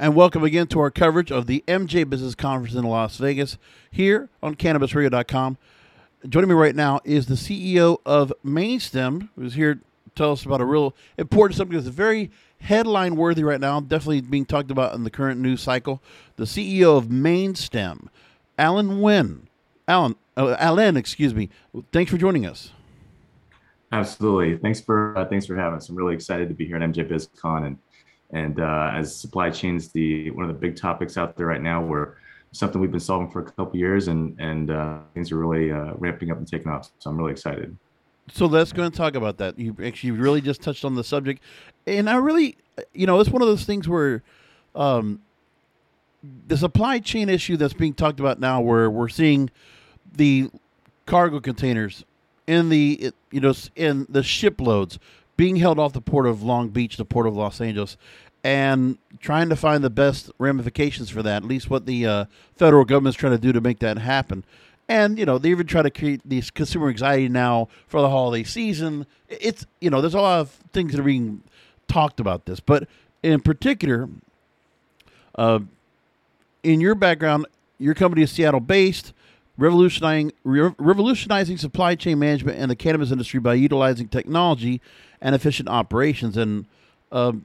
And welcome again to our coverage of the MJ Business Conference in Las Vegas here on CannabisRadio.com. Joining me right now is the CEO of MainStem, who's here to tell us about a real important subject that's very headline worthy right now, definitely being talked about in the current news cycle. The CEO of MainStem, Alan Nguyen. Alan, uh, Alan, excuse me. Thanks for joining us. Absolutely. Thanks for uh, thanks for having us. I'm really excited to be here at MJ BizCon and and uh, as supply chains, the one of the big topics out there right now, we're something we've been solving for a couple years, and and uh, things are really uh, ramping up and taking off. So I'm really excited. So let's go and talk about that. You actually really just touched on the subject, and I really, you know, it's one of those things where. Um, the supply chain issue that's being talked about now, where we're seeing the cargo containers in the you know in the shiploads being held off the port of Long Beach, the port of Los Angeles, and trying to find the best ramifications for that. At least what the uh, federal government's trying to do to make that happen. And you know they even try to create these consumer anxiety now for the holiday season. It's you know there's a lot of things that are being talked about this, but in particular, uh, in your background, your company is Seattle based revolutionizing re- revolutionizing supply chain management in the cannabis industry by utilizing technology and efficient operations. And um,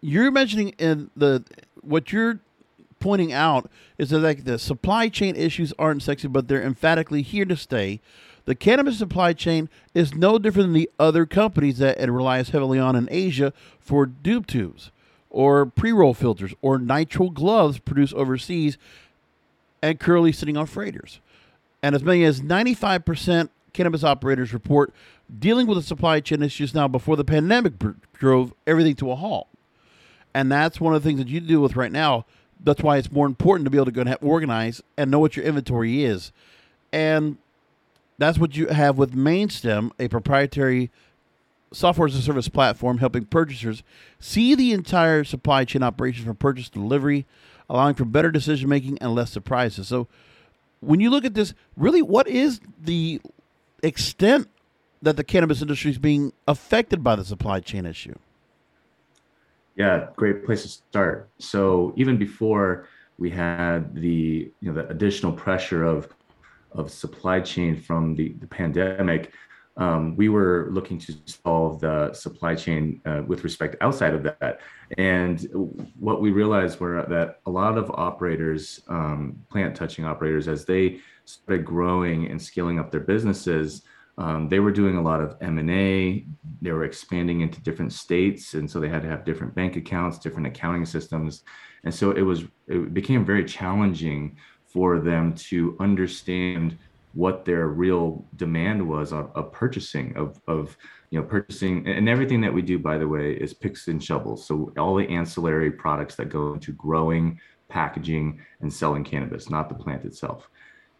you're mentioning in the what you're pointing out is that like the supply chain issues aren't sexy, but they're emphatically here to stay. The cannabis supply chain is no different than the other companies that it relies heavily on in Asia for doob tubes or pre-roll filters or nitrile gloves produced overseas and currently sitting on freighters. And as many as 95% cannabis operators report dealing with the supply chain issues now before the pandemic drove everything to a halt. And that's one of the things that you deal with right now. That's why it's more important to be able to go and have, organize and know what your inventory is. And that's what you have with MainStem, a proprietary software as a service platform helping purchasers see the entire supply chain operation from purchase to delivery, allowing for better decision making and less surprises. So, when you look at this, really, what is the extent that the cannabis industry is being affected by the supply chain issue? Yeah, great place to start. So even before we had the you know the additional pressure of of supply chain from the, the pandemic, um, we were looking to solve the supply chain uh, with respect outside of that. And what we realized were that a lot of operators, um, plant touching operators, as they started growing and scaling up their businesses, um, they were doing a lot of m&a they were expanding into different states and so they had to have different bank accounts different accounting systems and so it was it became very challenging for them to understand what their real demand was of, of purchasing of, of you know purchasing and everything that we do by the way is picks and shovels. So all the ancillary products that go into growing packaging and selling cannabis not the plant itself.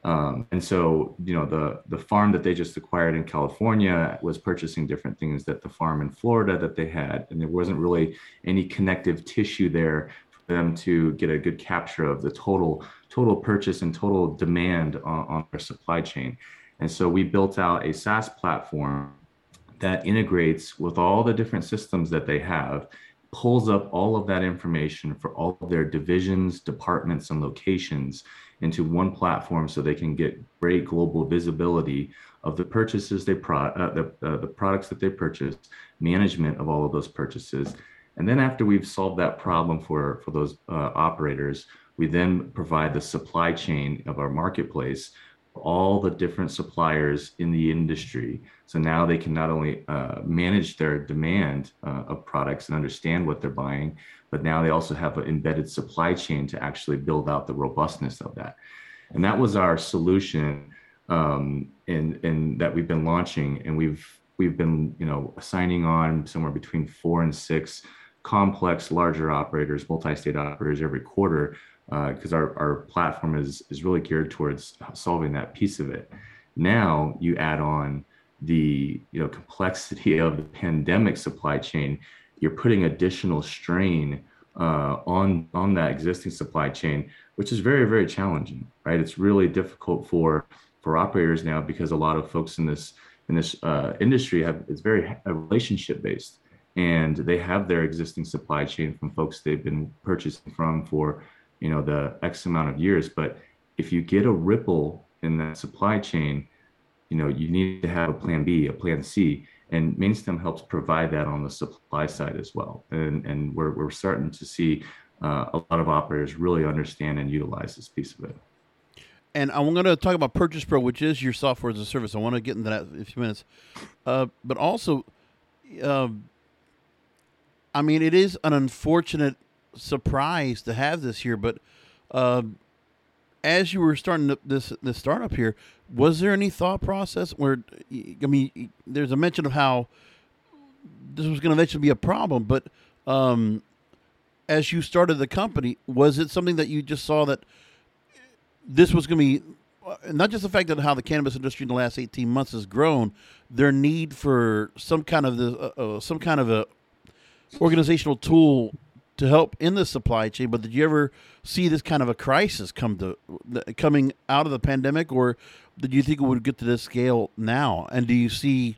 Um, and so, you know, the the farm that they just acquired in California was purchasing different things that the farm in Florida that they had, and there wasn't really any connective tissue there for them to get a good capture of the total total purchase and total demand on, on their supply chain. And so we built out a SaaS platform that integrates with all the different systems that they have pulls up all of that information for all of their divisions, departments, and locations into one platform so they can get great global visibility of the purchases they pro uh, the, uh, the products that they purchased, management of all of those purchases, And then after we've solved that problem for, for those uh, operators, we then provide the supply chain of our marketplace all the different suppliers in the industry. So now they can not only uh, manage their demand uh, of products and understand what they're buying, but now they also have an embedded supply chain to actually build out the robustness of that. And that was our solution um, in, in that we've been launching, and we've we've been you know signing on somewhere between four and six complex larger operators, multi-state operators every quarter because uh, our, our platform is is really geared towards solving that piece of it. Now you add on the you know complexity of the pandemic supply chain. You're putting additional strain uh, on on that existing supply chain, which is very very challenging. Right? It's really difficult for for operators now because a lot of folks in this in this uh, industry have it's very relationship based and they have their existing supply chain from folks they've been purchasing from for you know the x amount of years but if you get a ripple in that supply chain you know you need to have a plan b a plan c and mainstem helps provide that on the supply side as well. And and we're, we're starting to see uh, a lot of operators really understand and utilize this piece of it. And i'm going to talk about purchase pro which is your software as a service. I want to get into that in a few minutes. Uh, but also uh, i mean it is an unfortunate surprised to have this here, but uh, as you were starting this this startup here, was there any thought process where I mean, there's a mention of how this was going to eventually be a problem, but um, as you started the company, was it something that you just saw that this was going to be not just the fact that how the cannabis industry in the last 18 months has grown, their need for some kind of the uh, uh, some kind of a organizational tool to help in the supply chain. But did you ever see this kind of a crisis come to coming out of the pandemic, or did you think it would get to this scale now? And do you see,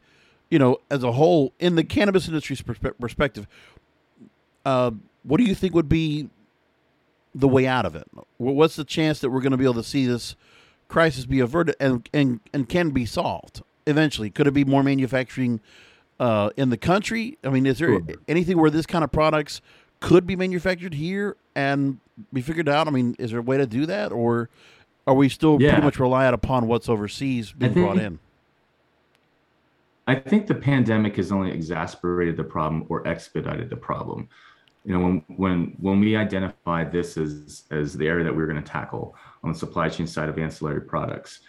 you know, as a whole in the cannabis industry's perspe- perspective, uh, what do you think would be the way out of it? What's the chance that we're going to be able to see this crisis be averted and and and can be solved eventually? Could it be more manufacturing? Uh, in the country, I mean, is there sure. anything where this kind of products could be manufactured here and be figured out? I mean, is there a way to do that, or are we still yeah. pretty much reliant upon what's overseas being think, brought in? I think the pandemic has only exacerbated the problem or expedited the problem. You know, when when when we identified this as as the area that we were going to tackle on the supply chain side of ancillary products,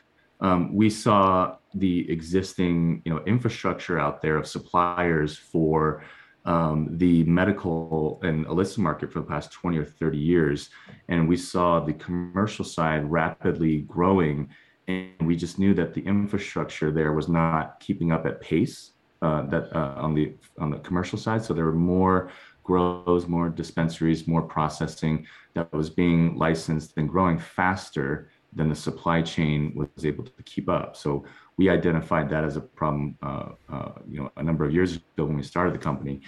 um, we saw the existing you know infrastructure out there of suppliers for um, the medical and illicit market for the past 20 or 30 years. And we saw the commercial side rapidly growing. And we just knew that the infrastructure there was not keeping up at pace uh, that uh, on the on the commercial side. So there were more grows, more dispensaries, more processing that was being licensed and growing faster than the supply chain was able to keep up. So we identified that as a problem, uh, uh, you know, a number of years ago when we started the company.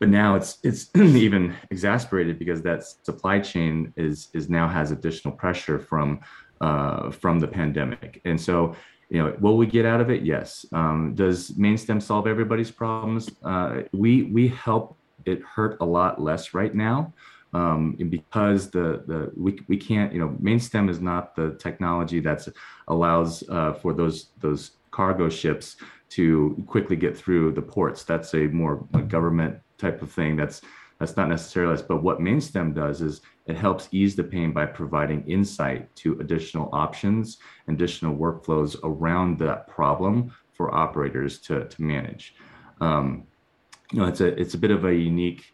But now it's it's even exasperated because that supply chain is is now has additional pressure from uh, from the pandemic, and so you know, will we get out of it? Yes. Um, does MainStem solve everybody's problems? Uh, we we help it hurt a lot less right now um, because the the we, we can't you know MainStem is not the technology that allows uh, for those those cargo ships to quickly get through the ports. That's a more a government type of thing. That's that's not necessarily. But what MainStem does is it helps ease the pain by providing insight to additional options, additional workflows around that problem for operators to to manage. Um, you know, it's a it's a bit of a unique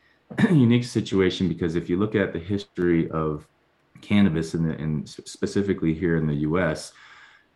unique situation because if you look at the history of cannabis and, specifically here in the U.S.,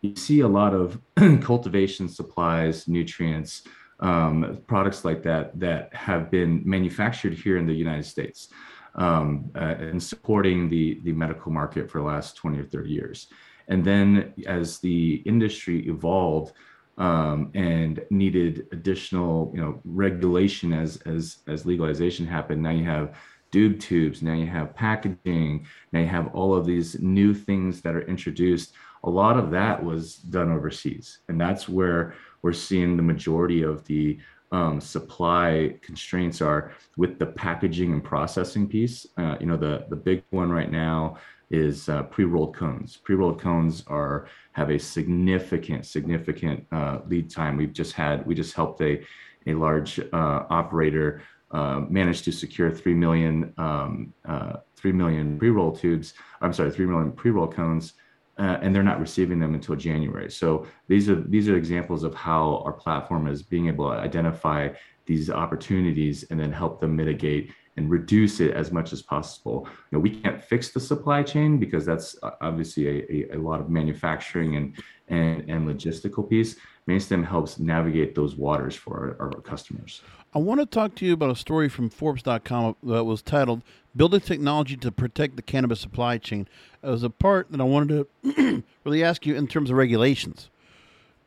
you see a lot of cultivation supplies, nutrients, um, products like that that have been manufactured here in the United States um, uh, and supporting the the medical market for the last 20 or 30 years. And then as the industry evolved, um, and needed additional, you know, regulation as as as legalization happened. Now you have doob tubes. Now you have packaging. Now you have all of these new things that are introduced. A lot of that was done overseas, and that's where we're seeing the majority of the um, supply constraints are with the packaging and processing piece. Uh, you know, the the big one right now is uh, pre-rolled cones. Pre-rolled cones are have a significant significant uh, lead time. We've just had we just helped a a large uh, operator uh, manage to secure three million um, uh, three million pre-roll tubes. I'm sorry, three million pre-roll cones uh, and they're not receiving them until January. So these are these are examples of how our platform is being able to identify these opportunities and then help them mitigate and reduce it as much as possible. You know, we can't fix the supply chain because that's uh, obviously a, a, a lot of manufacturing and, and, and logistical piece. Mainstem helps navigate those waters for our, our customers. I want to talk to you about a story from Forbes.com that was titled Building Technology to Protect the Cannabis Supply Chain. It was a part that I wanted to really ask you in terms of regulations.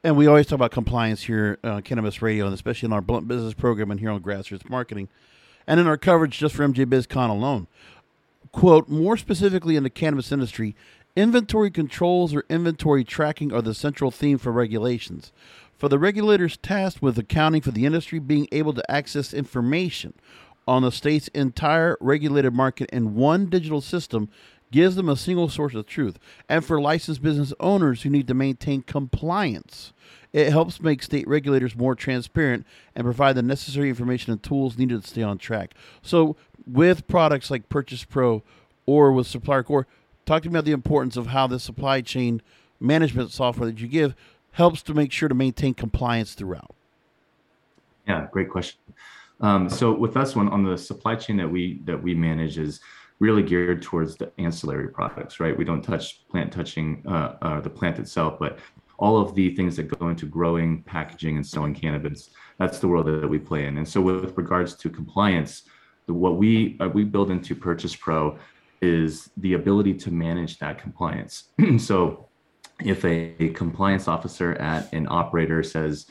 And we always talk about compliance here uh, Cannabis Radio, and especially in our blunt business program and here on Grassroots Marketing, and in our coverage just for MJ BizCon alone. Quote, more specifically in the cannabis industry, inventory controls or inventory tracking are the central theme for regulations for the regulators tasked with accounting for the industry being able to access information on the state's entire regulated market in one digital system gives them a single source of truth. And for licensed business owners who need to maintain compliance, it helps make state regulators more transparent and provide the necessary information and tools needed to stay on track. So, with products like Purchase Pro or with Supplier Core, talk to me about the importance of how the supply chain management software that you give helps to make sure to maintain compliance throughout? Yeah, great question. Um, so with us one on the supply chain that we that we manage is really geared towards the ancillary products, right? We don't touch plant touching uh, uh, the plant itself, but all of the things that go into growing, packaging, and selling cannabis. That's the world that we play in. And so with regards to compliance, what we uh, we build into Purchase Pro is the ability to manage that compliance. so if a, a, compliance officer at an operator says,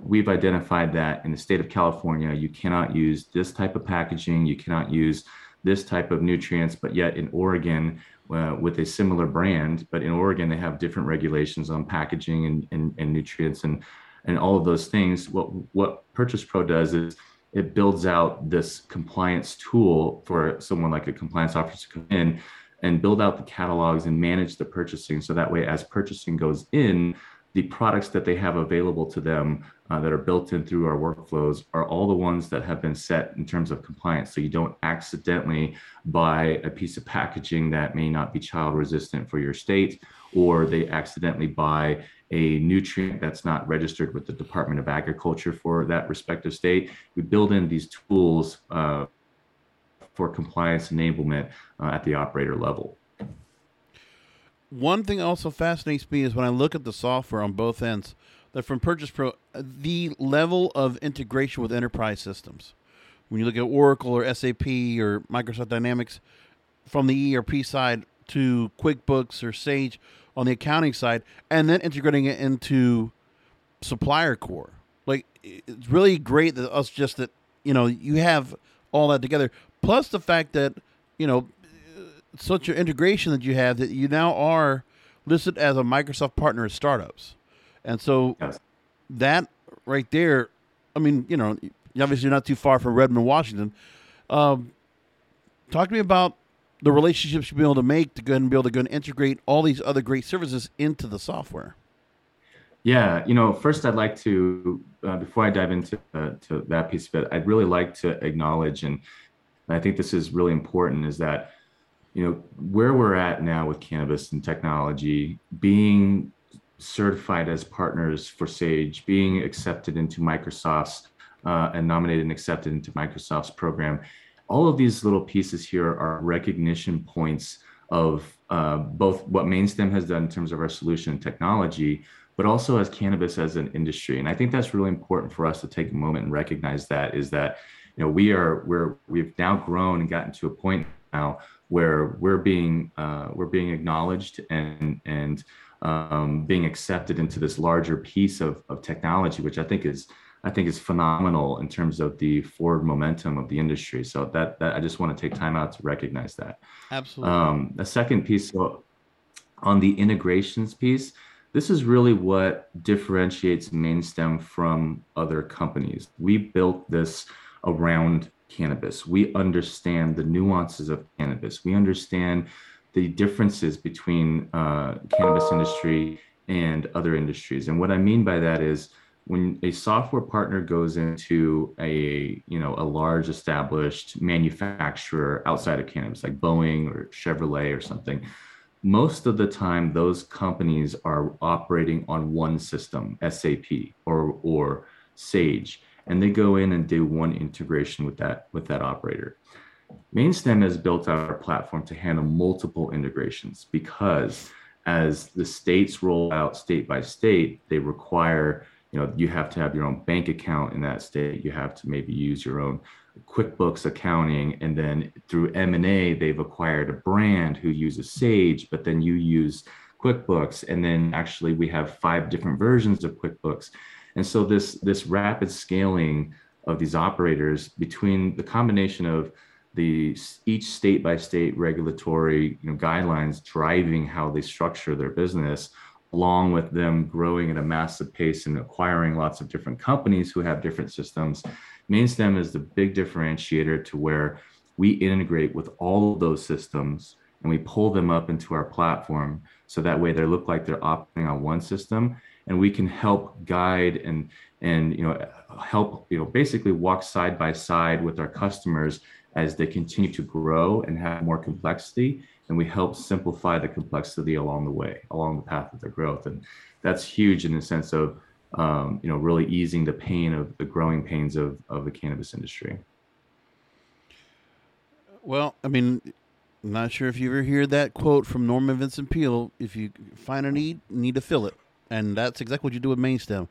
we've identified that in the state of California, you cannot use this type of packaging, you cannot use this type of nutrients, but yet in Oregon, uh, with a similar brand, but in Oregon, they have different regulations on packaging and, and, and nutrients and, and all of those things. What, what Purchase Pro does is it builds out this compliance tool for someone like a compliance officer to come in and build out the catalogs and manage the purchasing. So that way, as purchasing goes in, the products that they have available to them uh, that are built in through our workflows are all the ones that have been set in terms of compliance. So you don't accidentally buy a piece of packaging that may not be child resistant for your state, or they accidentally buy a nutrient that's not registered with the Department of Agriculture for that respective state. We build in these tools. Uh, for compliance enablement uh, at the operator level. One thing also fascinates me is when I look at the software on both ends, that from Purchase Pro, the level of integration with enterprise systems. When you look at Oracle or SAP or Microsoft Dynamics, from the ERP side to QuickBooks or Sage on the accounting side, and then integrating it into Supplier Core. Like it's really great that us just that you know you have all that together. Plus the fact that you know such an integration that you have that you now are listed as a Microsoft partner at startups, and so yes. that right there, I mean, you know, obviously you're not too far from Redmond, Washington. Um, talk to me about the relationships you've been able to make to go and be able to go and integrate all these other great services into the software. Yeah, you know, first I'd like to, uh, before I dive into uh, to that piece of it, I'd really like to acknowledge and and I think this is really important is that, you know, where we're at now with cannabis and technology, being certified as partners for Sage, being accepted into Microsoft's uh, and nominated and accepted into Microsoft's program, all of these little pieces here are recognition points of uh, both what Mainstem has done in terms of our solution and technology, but also as cannabis as an industry. And I think that's really important for us to take a moment and recognize that is that you know we are we're we've now grown and gotten to a point now where we're being uh, we're being acknowledged and and um, being accepted into this larger piece of, of technology, which I think is I think is phenomenal in terms of the forward momentum of the industry. So that that I just want to take time out to recognize that. Absolutely. Um, the second piece, so on the integrations piece, this is really what differentiates MainStem from other companies. We built this around cannabis. We understand the nuances of cannabis. We understand the differences between uh, cannabis industry and other industries. And what I mean by that is when a software partner goes into a you know a large established manufacturer outside of cannabis like Boeing or Chevrolet or something most of the time those companies are operating on one system SAP or or Sage and they go in and do one integration with that with that operator. MainStem has built out our platform to handle multiple integrations because as the states roll out state by state they require you know you have to have your own bank account in that state. You have to maybe use your own quickbooks accounting. And then through m&a they've acquired a brand who uses sage but then you use quickbooks. And then actually we have five different versions of quickbooks and so this this rapid scaling of these operators between the combination of the each state by state regulatory you know, guidelines driving how they structure their business along with them growing at a massive pace and acquiring lots of different companies who have different systems. MainStem is the big differentiator to where we integrate with all of those systems and we pull them up into our platform so that way they look like they're operating on one system and we can help guide and and you know help you know basically walk side by side with our customers as they continue to grow and have more complexity and we help simplify the complexity along the way, along the path of their growth. And that's huge in the sense of, um, you know, really easing the pain of the growing pains of, of the cannabis industry. Well, I mean, Not sure if you ever hear that quote from Norman Vincent Peale. If you find a need, need to fill it. And that's exactly what you do with MainStem.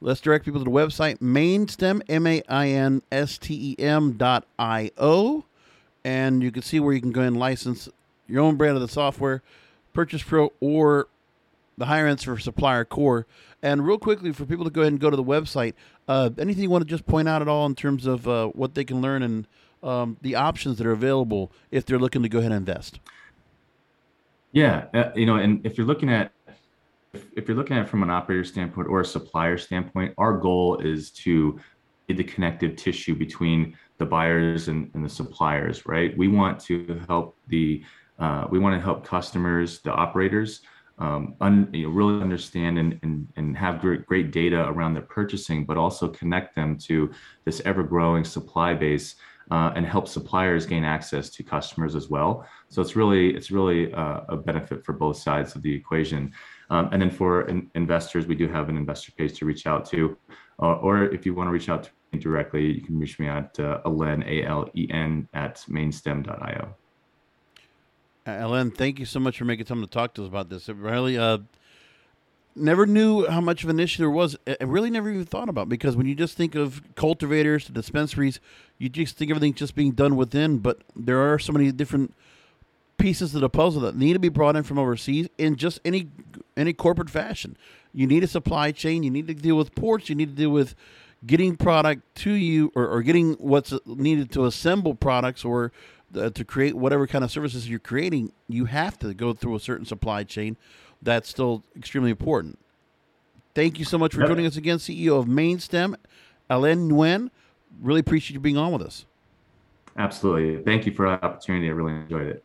Let's direct people to the website mainstem, M A I N S T E M dot I O. And you can see where you can go and license your own brand of the software, Purchase Pro, or the higher ends for Supplier Core. And real quickly, for people to go ahead and go to the website, uh, anything you want to just point out at all in terms of uh, what they can learn and um, the options that are available if they're looking to go ahead and invest? Yeah, uh, you know, and if you're looking at if, if you're looking at it from an operator standpoint or a supplier standpoint, our goal is to be the connective tissue between the buyers and, and the suppliers, right? We want to help the uh, we want to help customers, the operators, um, un, you know, really understand and, and, and have great, great data around their purchasing, but also connect them to this ever growing supply base uh, and help suppliers gain access to customers as well. So it's really it's really uh, a benefit for both sides of the equation. Um, and then for in, investors, we do have an investor page to reach out to, uh, or if you want to reach out to me directly, you can reach me at uh, alen a l e n at mainstem.io. Alen, thank you so much for making time to talk to us about this. It really, uh, never knew how much of an issue there was. and really never even thought about because when you just think of cultivators to dispensaries, you just think everything's just being done within. But there are so many different pieces of the puzzle that need to be brought in from overseas in just any any corporate fashion. You need a supply chain. You need to deal with ports. You need to deal with getting product to you or, or getting what's needed to assemble products or uh, to create whatever kind of services you're creating, you have to go through a certain supply chain. That's still extremely important. Thank you so much for joining us again, CEO of MainStem, Alain Nguyen. Really appreciate you being on with us. Absolutely. Thank you for the opportunity. I really enjoyed it.